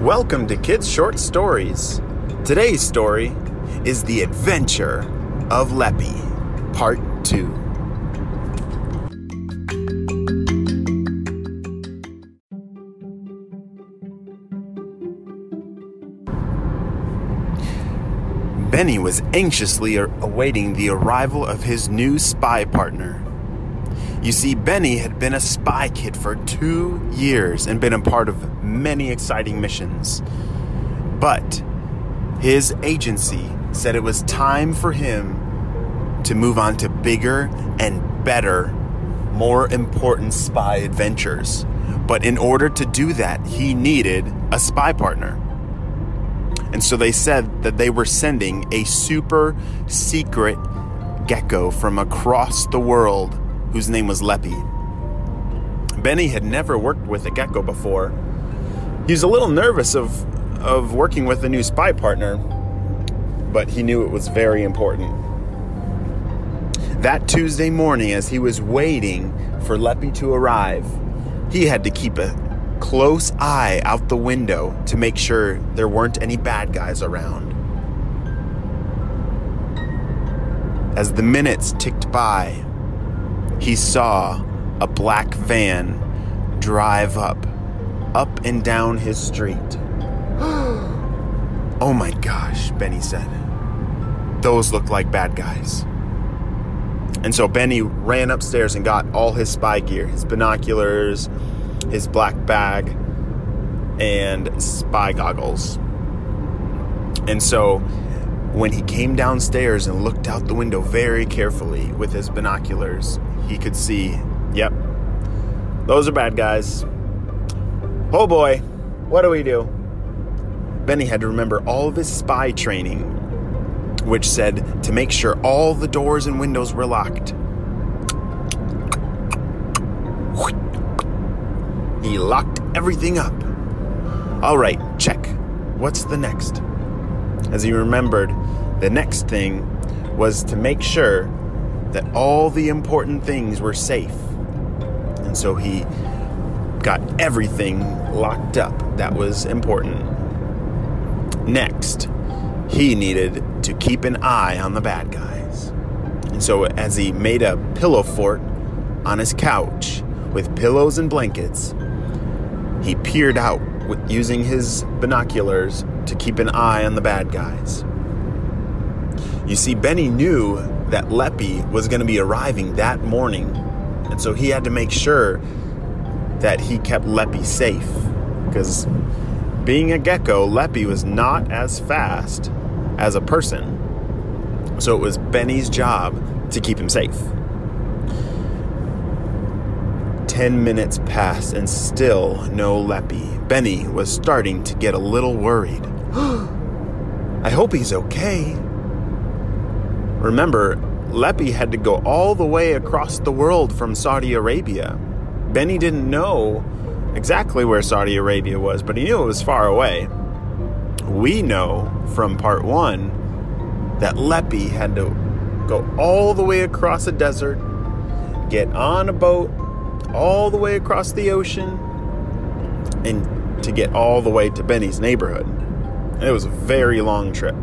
Welcome to Kids Short Stories. Today's story is The Adventure of Leppy, Part 2. Benny was anxiously awaiting the arrival of his new spy partner. You see, Benny had been a spy kid for two years and been a part of many exciting missions. But his agency said it was time for him to move on to bigger and better, more important spy adventures. But in order to do that, he needed a spy partner. And so they said that they were sending a super secret gecko from across the world whose name was Leppy. Benny had never worked with a gecko before. He was a little nervous of, of working with a new spy partner, but he knew it was very important. That Tuesday morning, as he was waiting for Leppy to arrive, he had to keep a close eye out the window to make sure there weren't any bad guys around. As the minutes ticked by, he saw a black van drive up, up and down his street. oh my gosh, Benny said. Those look like bad guys. And so Benny ran upstairs and got all his spy gear his binoculars, his black bag, and spy goggles. And so when he came downstairs and looked out the window very carefully with his binoculars, he could see, yep, those are bad guys. Oh boy, what do we do? Benny had to remember all of his spy training, which said to make sure all the doors and windows were locked. He locked everything up. All right, check. What's the next? As he remembered, the next thing was to make sure that all the important things were safe. And so he got everything locked up that was important. Next, he needed to keep an eye on the bad guys. And so, as he made a pillow fort on his couch with pillows and blankets, he peered out with using his binoculars to keep an eye on the bad guys. You see, Benny knew that Leppy was going to be arriving that morning, and so he had to make sure that he kept Leppy safe. Because being a gecko, Leppy was not as fast as a person. So it was Benny's job to keep him safe. Ten minutes passed and still no Leppy. Benny was starting to get a little worried. I hope he's okay. Remember, Leppy had to go all the way across the world from Saudi Arabia. Benny didn't know exactly where Saudi Arabia was, but he knew it was far away. We know from part one that Leppy had to go all the way across a desert, get on a boat, all the way across the ocean, and to get all the way to Benny's neighborhood. It was a very long trip.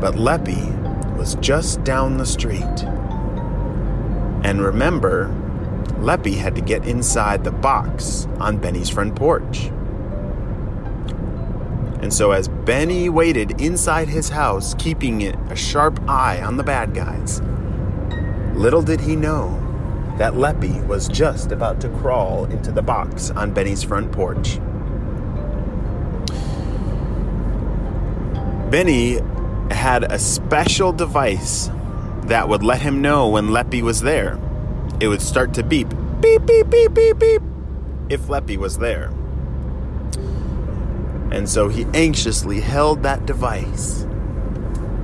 But Leppy was just down the street. And remember, Leppy had to get inside the box on Benny's front porch. And so, as Benny waited inside his house, keeping a sharp eye on the bad guys, little did he know that Leppy was just about to crawl into the box on Benny's front porch. Benny had a special device that would let him know when Leppy was there. It would start to beep beep, beep, beep, beep, beep, if Leppy was there. And so he anxiously held that device,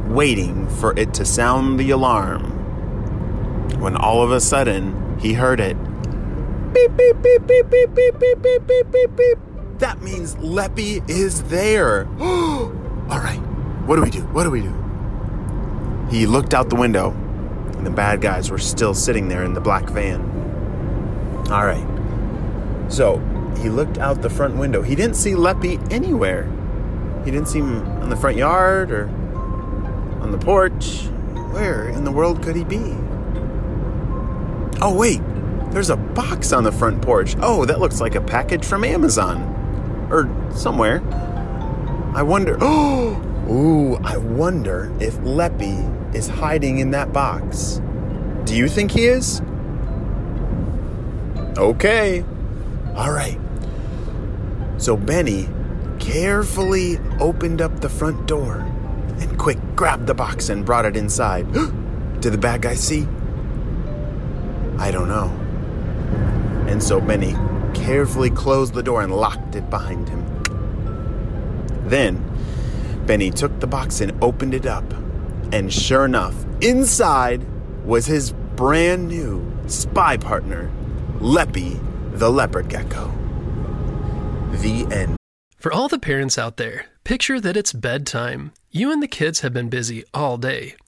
waiting for it to sound the alarm. When all of a sudden he heard it. Beep, beep, beep, beep, beep, beep, beep, beep, beep, beep, beep. That means Leppy is there. all right, what do we do? What do we do? He looked out the window, and the bad guys were still sitting there in the black van. All right. So he looked out the front window. He didn't see Leppy anywhere. He didn't see him on the front yard or on the porch. Where in the world could he be? Oh, wait. There's a box on the front porch. Oh, that looks like a package from Amazon. Or somewhere. I wonder. Oh! Ooh, I wonder if Leppy is hiding in that box. Do you think he is? Okay. All right. So Benny carefully opened up the front door and quick grabbed the box and brought it inside. Did the bad guy see? I don't know. And so Benny carefully closed the door and locked it behind him. Then Benny took the box and opened it up. And sure enough, inside was his brand new spy partner, Leppy the leopard gecko. The end. For all the parents out there, picture that it's bedtime. You and the kids have been busy all day.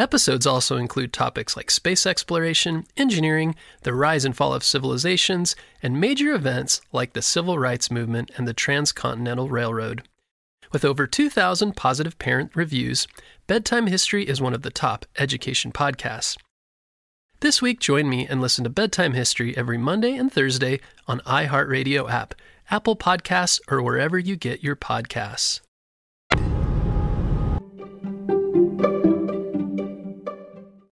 Episodes also include topics like space exploration, engineering, the rise and fall of civilizations, and major events like the Civil Rights Movement and the Transcontinental Railroad. With over 2,000 positive parent reviews, Bedtime History is one of the top education podcasts. This week, join me and listen to Bedtime History every Monday and Thursday on iHeartRadio app, Apple Podcasts, or wherever you get your podcasts.